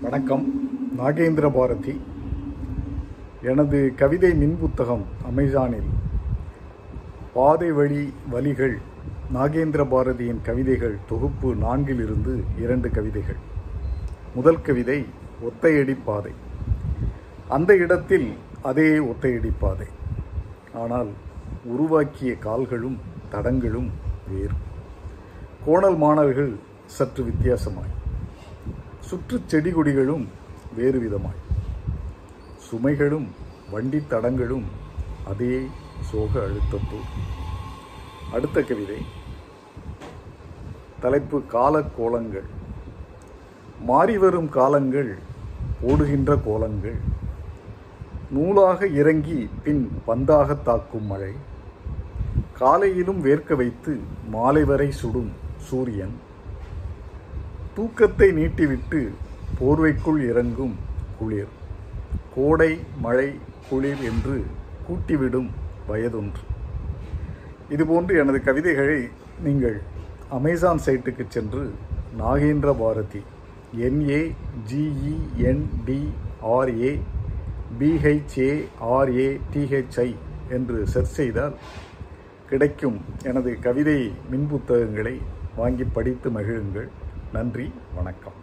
வணக்கம். நாகேந்திர பாரதி. எனது கவிதை மின் புத்தகம் அமேசானில். பாதை வழி வழிகள் நாகேந்திர பாரதியின் கவிதைகள் தொகுப்பு நான்கிலிருந்து இரண்டு கவிதைகள். முதல் கவிதை ஒத்தையடி பாதை. அந்த இடத்தில் அதே ஒத்தையடி பாதை. ஆனால் உருவாக்கிய கால்களும் தடங்களும் வேறு. கோணல் மாணவர்கள் சற்று வித்தியாசமாய். சுற்று செடி கொடிகளும் வேறு விதமாய் சுமைகளும் வண்டி தடங்களும் அதே சோக அழுத்தத்தோடு அடுத்த கவிதை. தலைப்பு கால கோலங்கள். மாறிவரும் காலங்கள் ஓடுகின்ற கோலங்கள். நூலாக இறங்கி பின் பந்தாக தாக்கும் மழை. காலையிலும் வேர்க்க வைத்து மாலை வரை சுடும் சூரியன். தூக்கத்தை நீட்டிவிட்டு போர்வைக்குள் இறங்கும் குளிர். கோடை மழை குளிர் என்று கூட்டிவிடும் வயதொன்று. இதுபோன்று எனது கவிதைகளை நீங்கள் அமேசான் சைட்டுக்கு சென்று Nagendra Bharathi N A G E N D R A B H A R A T H I என்று சர்ச் செய்தால் கிடைக்கும் எனது கவிதை மின் புத்தகங்களை வாங்கி படித்து மகிழுங்கள். நன்றி வணக்கம்.